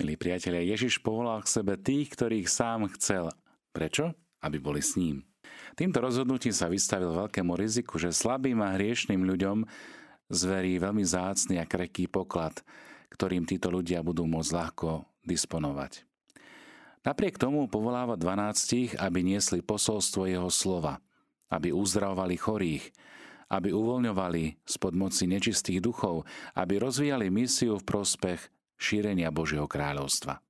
Milí priatelia, Ježiš povolal k sebe tých, ktorých sám chcel. Prečo? Aby boli s ním. Týmto rozhodnutím sa vystavil veľkému riziku, že slabým a hriešným ľuďom zverí veľmi zácný a kreký poklad, ktorým títo ľudia budú môcť ľahko disponovať. Napriek tomu povoláva dvanáctich, aby niesli posolstvo jeho slova, aby uzdravovali chorých, aby uvoľňovali spod moci nečistých duchov, aby rozvíjali misiu v prospech šírenia Božieho kráľovstva.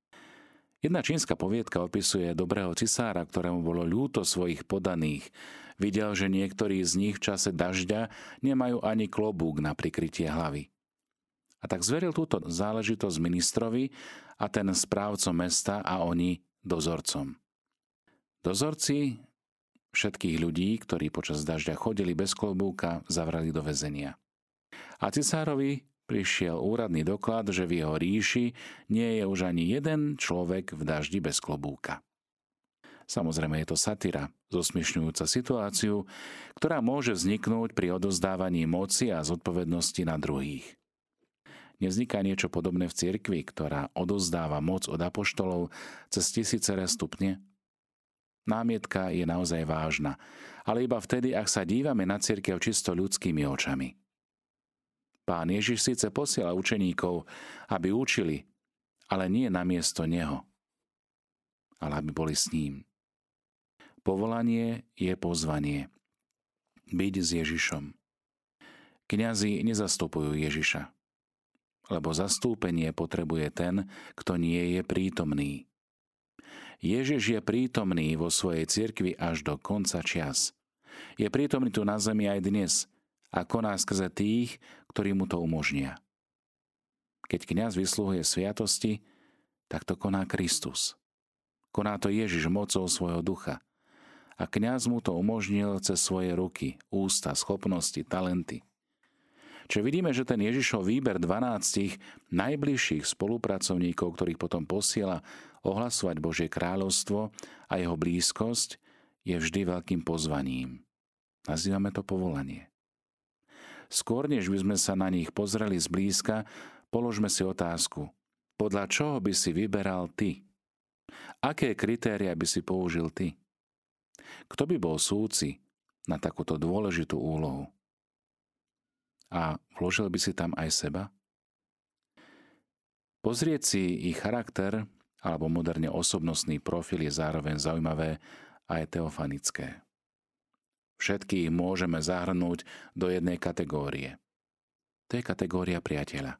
Jedna čínska poviedka opisuje dobrého cisára, ktorému bolo ľúto svojich podaných. Videl, že niektorí z nich v čase dažďa nemajú ani klobúk na prikrytie hlavy. A tak zveril túto záležitosť ministrovi a ten správcom mesta a oni dozorcom. Dozorci všetkých ľudí, ktorí počas dažďa chodili bez klobúka, zavrali do väzenia. A cisárovi prišiel úradný doklad, že v jeho ríši nie je už ani jeden človek v daždi bez klobúka. Samozrejme je to satyra, zosmiešňujúca situáciu, ktorá môže vzniknúť pri odozdávaní moci a zodpovednosti na druhých. Nevzniká niečo podobné v cirkvi, ktorá odozdáva moc od apoštolov cez tisícere stupne? Námietka je naozaj vážna, ale iba vtedy, ak sa dívame na cirkev čisto ľudskými očami. Pán Ježiš síce posiela učeníkov, aby učili, ale nie na miesto Neho, ale aby boli s ním. Povolanie je pozvanie. Byť s Ježišom. Kňazi nezastupujú Ježiša, lebo zastúpenie potrebuje ten, kto nie je prítomný. Ježiš je prítomný vo svojej cirkvi až do konca čias. Je prítomný tu na zemi aj dnes a koná skrze tých, ktorí mu to umožnia. Keď kňaz vysluhuje sviatosti, tak to koná Kristus. Koná to Ježiš mocou svojho ducha. A kňaz mu to umožnil cez svoje ruky, ústa, schopnosti, talenty. Čiže vidíme, že ten Ježišov výber 12 najbližších spolupracovníkov, ktorých potom posiela ohlasovať Božie kráľovstvo a jeho blízkosť, je vždy veľkým pozvaním. Nazývame to povolanie. Skôr, než by sme sa na nich pozreli zblízka, položme si otázku. Podľa čoho by si vyberal ty? Aké kritéria by si použil ty? Kto by bol súci na takúto dôležitú úlohu? A vložil by si tam aj seba? Pozrieť si ich charakter alebo moderne osobnostný profil je zároveň zaujímavé aj teofanické. Všetkých môžeme zahrnúť do jednej kategórie. To je kategória priateľa.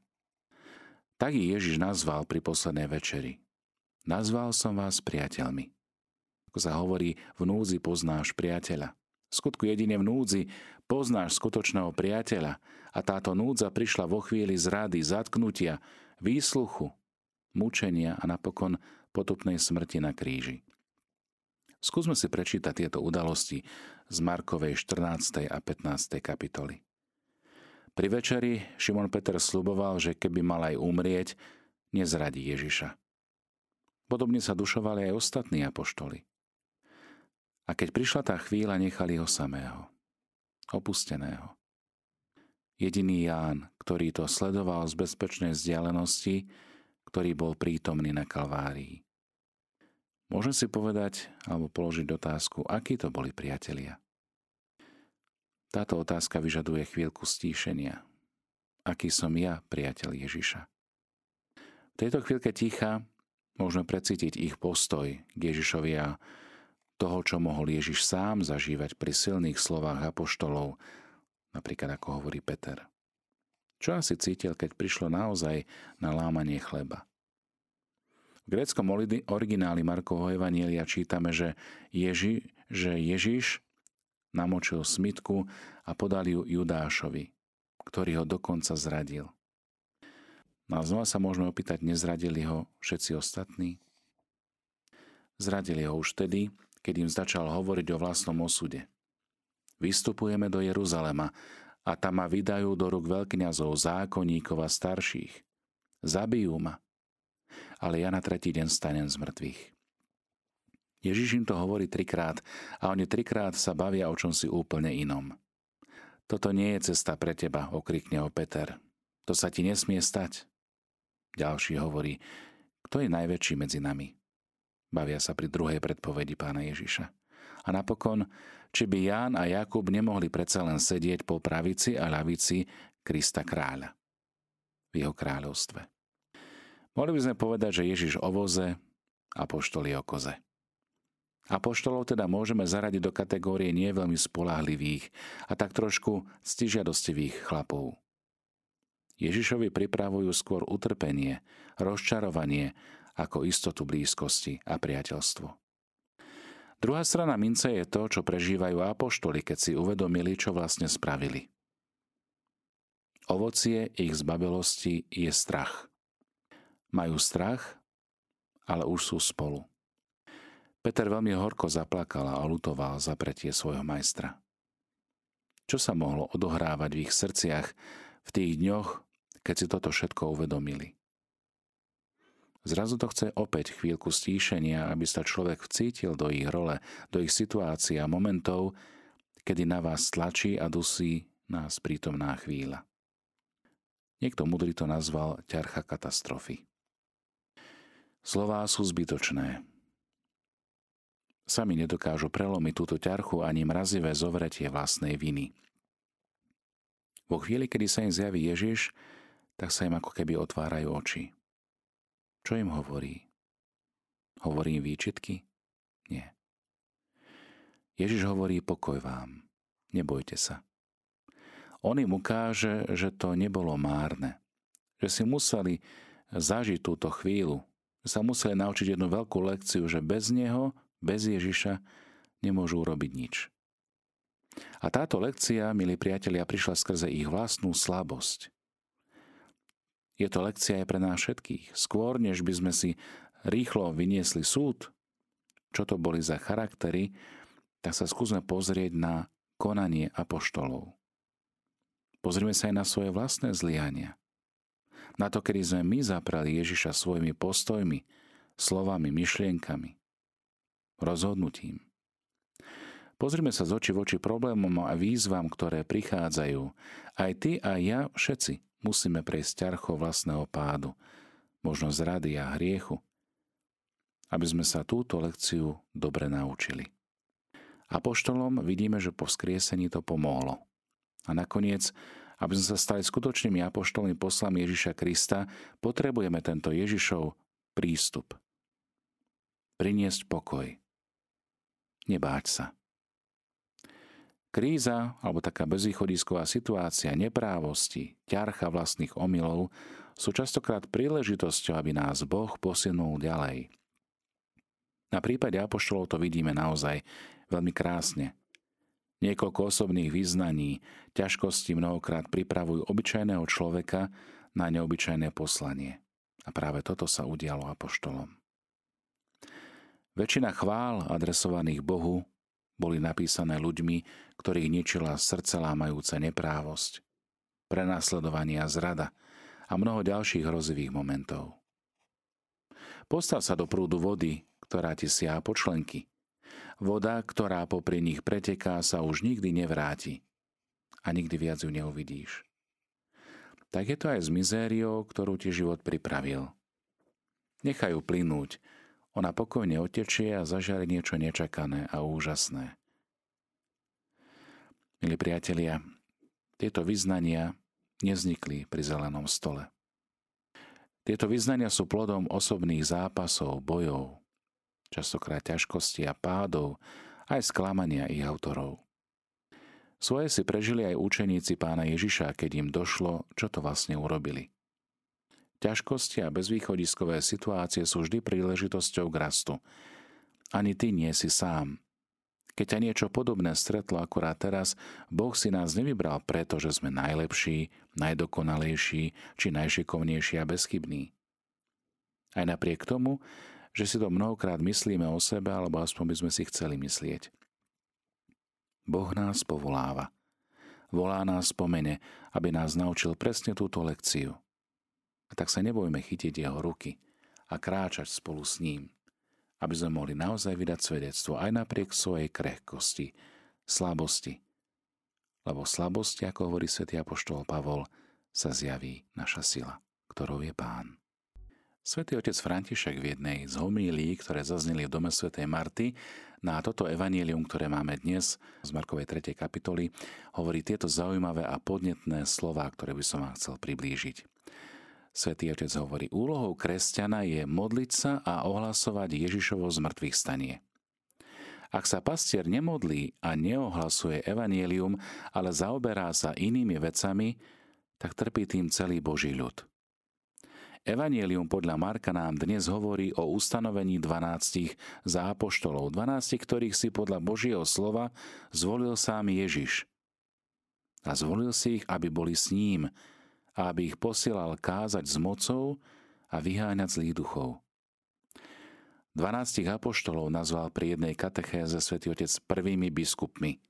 Tak ich Ježiš nazval pri poslednej večeri. Nazval som vás priateľmi. Ako sa hovorí, v núdzi poznáš priateľa. V skutku jedine v núdzi poznáš skutočného priateľa a táto núdza prišla vo chvíli zrady, zatknutia, výsluchu, mučenia a napokon potupnej smrti na kríži. Skúsme si prečítať tieto udalosti z Markovej 14. a 15. kapitoly. Pri večeri Šimon Peter sluboval, že keby mal aj umrieť, nezradí Ježiša. Podobne sa dušovali aj ostatní apoštoli. A keď prišla tá chvíľa, nechali ho samého, opusteného. Jediný Ján, ktorý to sledoval z bezpečnej vzdialenosti, ktorý bol prítomný na Kalvárii. Môžem si povedať alebo položiť otázku, akí to boli priatelia. Táto otázka vyžaduje chvíľku stíšenia. Aký som ja priateľ Ježiša? V tejto chvíľke ticha môžeme precítiť ich postoj k Ježišovi a toho, čo mohol Ježiš sám zažívať pri silných slovách apoštolov, napríklad ako hovorí Peter. Čo asi cítil, keď prišlo naozaj na lámanie chleba? Gréckom origináli Markovho Evanielia čítame, že, Ježi, že Ježiš namočil smitku a podal ju Judášovi, ktorý ho dokonca zradil. No a znova sa môžeme opýtať, nezradili ho všetci ostatní? Zradili ho už tedy, keď im začal hovoriť o vlastnom osude. Vystupujeme do Jeruzalema a tam ma vydajú do rúk veľkňazov, zákonníkov a starších. Zabijú ma ale ja na tretí deň stanem z mŕtvych. Ježiš im to hovorí trikrát a oni trikrát sa bavia o čom si úplne inom. Toto nie je cesta pre teba, okrikne ho Peter. To sa ti nesmie stať. Ďalší hovorí, Kto je najväčší medzi nami? Bavia sa pri druhej predpovedi pána Ježiša. A napokon, či by Ján a Jakub nemohli predsa len sedieť po pravici a ľavici Krista kráľa v jeho kráľovstve. Mohli by sme povedať, že Ježiš o voze, apoštoli o koze. Apoštolov teda môžeme zaradiť do kategórie nie veľmi spolahlivých a tak trošku stižiadostivých chlapov. Ježišovi pripravujú skôr utrpenie, rozčarovanie ako istotu blízkosti a priateľstvo. Druhá strana mince je to, čo prežívajú apoštoli, keď si uvedomili, čo vlastne spravili. Ovocie ich zbabelosti je strach. Majú strach, ale už sú spolu. Peter veľmi horko zaplakal a olutoval zapretie svojho majstra. Čo sa mohlo odohrávať v ich srdciach v tých dňoch, keď si toto všetko uvedomili. Zrazu to chce opäť chvíľku stíšenia, aby sa človek vcítil do ich role, do ich situácií a momentov, kedy na vás tlačí a dusí nás prítomná chvíľa. Niekto mudrý to nazval ťarcha katastrofy. Slová sú zbytočné. Sami nedokážu prelomiť túto ťarchu ani mrazivé zovretie vlastnej viny. Vo chvíli, kedy sa im zjaví Ježiš, tak sa im ako keby otvárajú oči. Čo im hovorí? Hovorí im výčitky? Nie. Ježiš hovorí pokoj vám, nebojte sa. On im ukáže, že to nebolo márne, že si museli zažiť túto chvíľu, sa museli naučiť jednu veľkú lekciu, že bez Neho, bez Ježiša, nemôžu urobiť nič. A táto lekcia, milí priatelia, prišla skrze ich vlastnú slabosť. Je to lekcia aj pre nás všetkých. Skôr, než by sme si rýchlo vyniesli súd, čo to boli za charaktery, tak sa skúsme pozrieť na konanie apoštolov. Pozrime sa aj na svoje vlastné zliania. Na to, kedy sme my zaprali Ježiša svojimi postojmi, slovami, myšlienkami, rozhodnutím. Pozrime sa z oči voči problémom a výzvam, ktoré prichádzajú. Aj ty a ja, všetci musíme prejsť ťarcho vlastného pádu, možno zrady a hriechu, aby sme sa túto lekciu dobre naučili. Apoštolom vidíme, že po vzkriesení to pomohlo. A nakoniec, aby sme sa stali skutočnými apoštolmi poslami Ježiša Krista, potrebujeme tento Ježišov prístup. Priniesť pokoj. Nebáť sa. Kríza alebo taká bezvýchodisková situácia neprávosti, ťarcha vlastných omylov sú častokrát príležitosťou, aby nás Boh posunul ďalej. Na prípade apoštolov to vidíme naozaj veľmi krásne. Niekoľko osobných vyznaní, ťažkosti mnohokrát pripravujú obyčajného človeka na neobyčajné poslanie. A práve toto sa udialo apoštolom. Väčšina chvál adresovaných Bohu boli napísané ľuďmi, ktorých ničila srdce lámajúca neprávosť, prenasledovanie a zrada a mnoho ďalších hrozivých momentov. Postav sa do prúdu vody, ktorá ti siaha po členky. Voda, ktorá popri nich preteká, sa už nikdy nevráti a nikdy viac ju neuvidíš. Tak je to aj s mizériou, ktorú ti život pripravil. Nechajú plynúť, ona pokojne otečie a zažare niečo nečakané a úžasné. Milí priatelia, tieto vyznania nevznikli pri zelenom stole. Tieto vyznania sú plodom osobných zápasov, bojov, častokrát ťažkosti a pádov, aj sklamania ich autorov. Svoje si prežili aj učeníci pána Ježiša, keď im došlo, čo to vlastne urobili. Ťažkosti a bezvýchodiskové situácie sú vždy príležitosťou k rastu. Ani ty nie si sám. Keď ťa niečo podobné stretlo akurát teraz, Boh si nás nevybral preto, že sme najlepší, najdokonalejší či najšikovnejší a bezchybní. Aj napriek tomu, že si to mnohokrát myslíme o sebe, alebo aspoň by sme si chceli myslieť. Boh nás povoláva. Volá nás po mene, aby nás naučil presne túto lekciu – a tak sa nebojme chytiť jeho ruky a kráčať spolu s ním, aby sme mohli naozaj vydať svedectvo aj napriek svojej krehkosti, slabosti. Lebo slabosti, ako hovorí svätý apoštol Pavol, sa zjaví naša sila, ktorou je Pán. Svetý otec František v jednej z homílií, ktoré zazneli v dome svätej Marty, na toto evanílium, ktoré máme dnes z Markovej 3. kapitoly, hovorí tieto zaujímavé a podnetné slova, ktoré by som vám chcel priblížiť. Svetý otec hovorí, úlohou kresťana je modliť sa a ohlasovať Ježišovo zmrtvých stanie. Ak sa pastier nemodlí a neohlasuje evanielium, ale zaoberá sa inými vecami, tak trpí tým celý Boží ľud. Evangelium podľa Marka nám dnes hovorí o ustanovení 12 za apoštolov, 12, ktorých si podľa Božieho slova zvolil sám Ježiš. A zvolil si ich, aby boli s ním a aby ich posielal kázať s mocou a vyháňať zlých duchov. 12 apoštolov nazval pri jednej katechéze svätý Otec prvými biskupmi.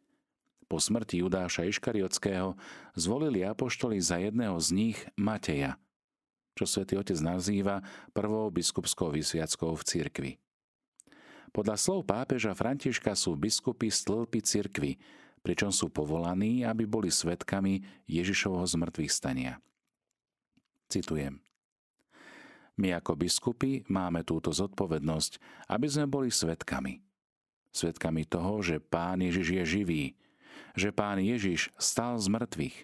Po smrti Judáša Iškariotského zvolili apoštoli za jedného z nich Mateja – čo svätý Otec nazýva prvou biskupskou vysviackou v cirkvi. Podľa slov pápeža Františka sú biskupy stĺpy cirkvy, pričom sú povolaní, aby boli svetkami Ježišovho zmrtvých stania. Citujem. My ako biskupy máme túto zodpovednosť, aby sme boli svetkami. Svetkami toho, že Pán Ježiš je živý, že Pán Ježiš stal z mŕtvych,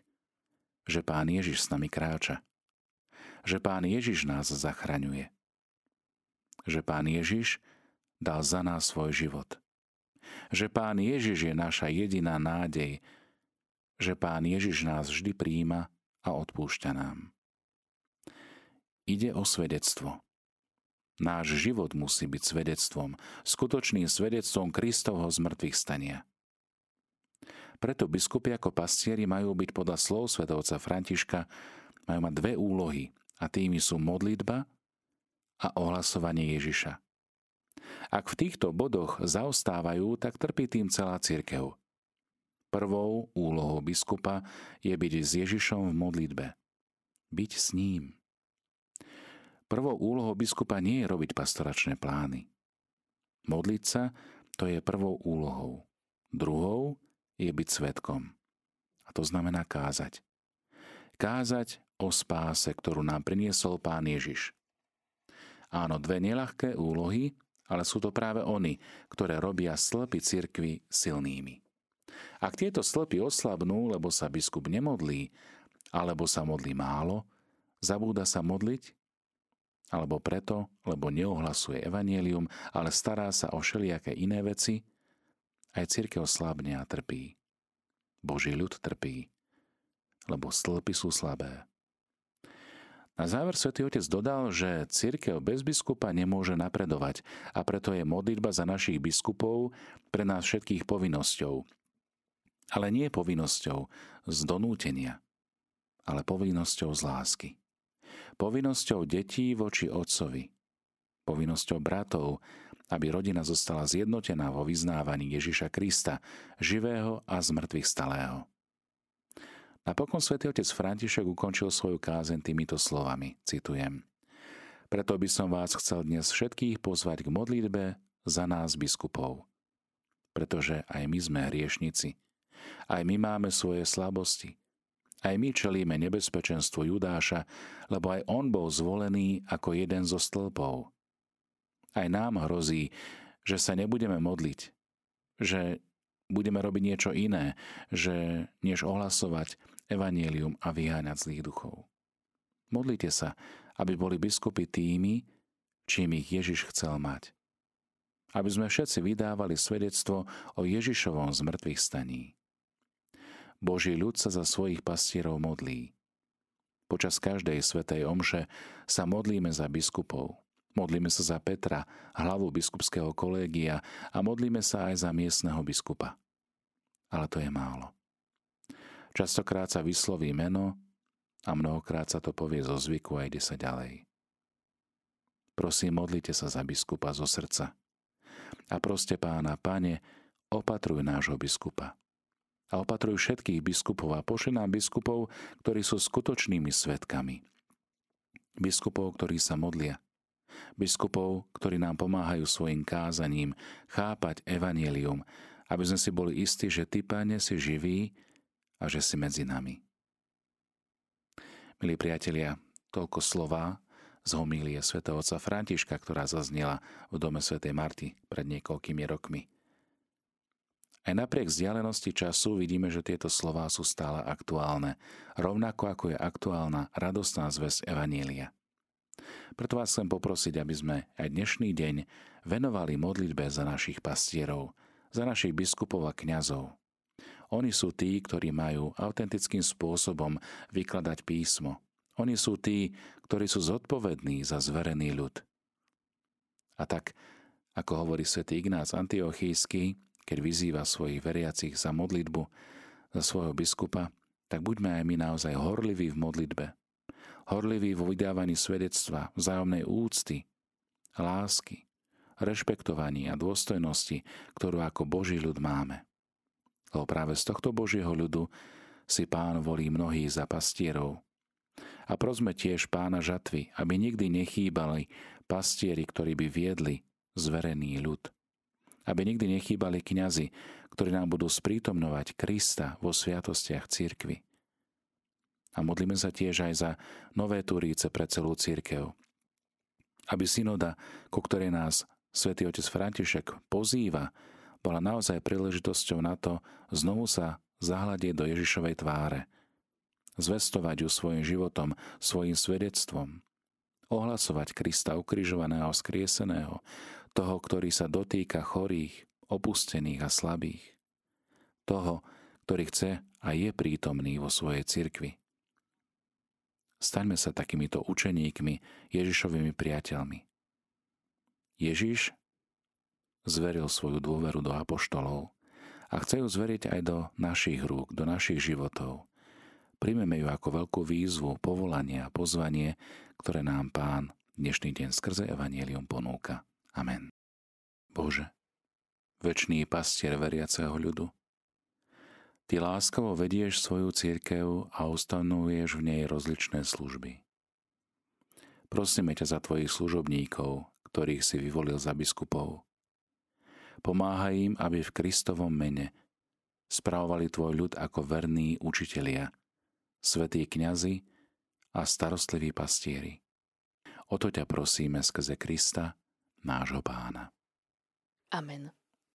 že Pán Ježiš s nami kráča že Pán Ježiš nás zachraňuje. Že Pán Ježiš dal za nás svoj život. Že Pán Ježiš je naša jediná nádej. Že Pán Ježiš nás vždy príjima a odpúšťa nám. Ide o svedectvo. Náš život musí byť svedectvom, skutočným svedectvom Kristovho zmrtvých stania. Preto biskupy ako pastieri majú byť podľa slov svetovca Františka majú mať dve úlohy a tými sú modlitba a ohlasovanie Ježiša. Ak v týchto bodoch zaostávajú, tak trpí tým celá církev. Prvou úlohou biskupa je byť s Ježišom v modlitbe. Byť s ním. Prvou úlohou biskupa nie je robiť pastoračné plány. Modliť sa to je prvou úlohou. Druhou je byť svetkom. A to znamená kázať. Kázať o spáse, ktorú nám priniesol Pán Ježiš. Áno, dve nelahké úlohy, ale sú to práve oni, ktoré robia slpy cirkvy silnými. Ak tieto slpy oslabnú, lebo sa biskup nemodlí, alebo sa modlí málo, zabúda sa modliť, alebo preto, lebo neohlasuje evanielium, ale stará sa o všelijaké iné veci, aj církev slabne a trpí. Boží ľud trpí, lebo stĺpy sú slabé. Na záver svätý Otec dodal, že církev bez biskupa nemôže napredovať a preto je modlitba za našich biskupov pre nás všetkých povinnosťou. Ale nie povinnosťou z donútenia, ale povinnosťou z lásky. Povinnosťou detí voči otcovi. Povinnosťou bratov, aby rodina zostala zjednotená vo vyznávaní Ježiša Krista, živého a zmrtvých stalého. Napokon svätý otec František ukončil svoju kázen týmito slovami, citujem. Preto by som vás chcel dnes všetkých pozvať k modlitbe za nás biskupov. Pretože aj my sme hriešnici. Aj my máme svoje slabosti. Aj my čelíme nebezpečenstvu Judáša, lebo aj on bol zvolený ako jeden zo stĺpov. Aj nám hrozí, že sa nebudeme modliť, že budeme robiť niečo iné, že než ohlasovať evanielium a vyháňať zlých duchov. Modlite sa, aby boli biskupy tými, čím ich Ježiš chcel mať. Aby sme všetci vydávali svedectvo o Ježišovom zmrtvých staní. Boží ľud sa za svojich pastierov modlí. Počas každej svetej omše sa modlíme za biskupov. Modlíme sa za Petra, hlavu biskupského kolégia a modlíme sa aj za miestneho biskupa. Ale to je málo. Častokrát sa vysloví meno a mnohokrát sa to povie zo zvyku a ide sa ďalej. Prosím, modlite sa za biskupa zo srdca. A proste pána, pane, opatruj nášho biskupa. A opatruj všetkých biskupov a pošli nám biskupov, ktorí sú skutočnými svetkami. Biskupov, ktorí sa modlia. Biskupov, ktorí nám pomáhajú svojim kázaním chápať evanelium, aby sme si boli istí, že Ty, Pane, si živý a že si medzi nami. Milí priatelia, toľko slova z homílie svätého otca Františka, ktorá zaznela v dome svätej Marty pred niekoľkými rokmi. Aj napriek vzdialenosti času vidíme, že tieto slová sú stále aktuálne, rovnako ako je aktuálna radostná zväzť Evanília. Preto vás chcem poprosiť, aby sme aj dnešný deň venovali modlitbe za našich pastierov, za našich biskupov a kňazov. Oni sú tí, ktorí majú autentickým spôsobom vykladať písmo. Oni sú tí, ktorí sú zodpovední za zverený ľud. A tak, ako hovorí svätý Ignác Antiochísky, keď vyzýva svojich veriacich za modlitbu za svojho biskupa, tak buďme aj my naozaj horliví v modlitbe. Horliví vo vydávaní svedectva, vzájomnej úcty, lásky, rešpektovaní a dôstojnosti, ktorú ako Boží ľud máme. Lebo práve z tohto Božieho ľudu si pán volí mnohých za pastierov. A prosme tiež pána žatvy, aby nikdy nechýbali pastieri, ktorí by viedli zverený ľud aby nikdy nechýbali kňazi, ktorí nám budú sprítomnovať Krista vo sviatostiach církvy. A modlíme sa tiež aj za nové turíce pre celú církev. Aby synoda, ku ktorej nás svätý otec František pozýva, bola naozaj príležitosťou na to znovu sa zahľadieť do Ježišovej tváre, zvestovať ju svojim životom, svojim svedectvom, ohlasovať Krista ukrižovaného skrieseného, toho, ktorý sa dotýka chorých, opustených a slabých, toho, ktorý chce a je prítomný vo svojej cirkvi. Staňme sa takýmito učeníkmi, Ježišovými priateľmi. Ježiš zveril svoju dôveru do apoštolov a chce ju zveriť aj do našich rúk, do našich životov. Príjmeme ju ako veľkú výzvu, povolanie a pozvanie, ktoré nám Pán dnešný deň skrze Evangelium ponúka. Amen. Bože, väčší pastier veriaceho ľudu, Ty láskavo vedieš svoju církev a ustanovuješ v nej rozličné služby. Prosíme ťa za tvojich služobníkov, ktorých si vyvolil za biskupov. Pomáhaj im, aby v Kristovom mene spravovali tvoj ľud ako verní učitelia, svetí kňazi a starostliví pastieri. O to ťa prosíme skrze Krista, nášho pána. Amen.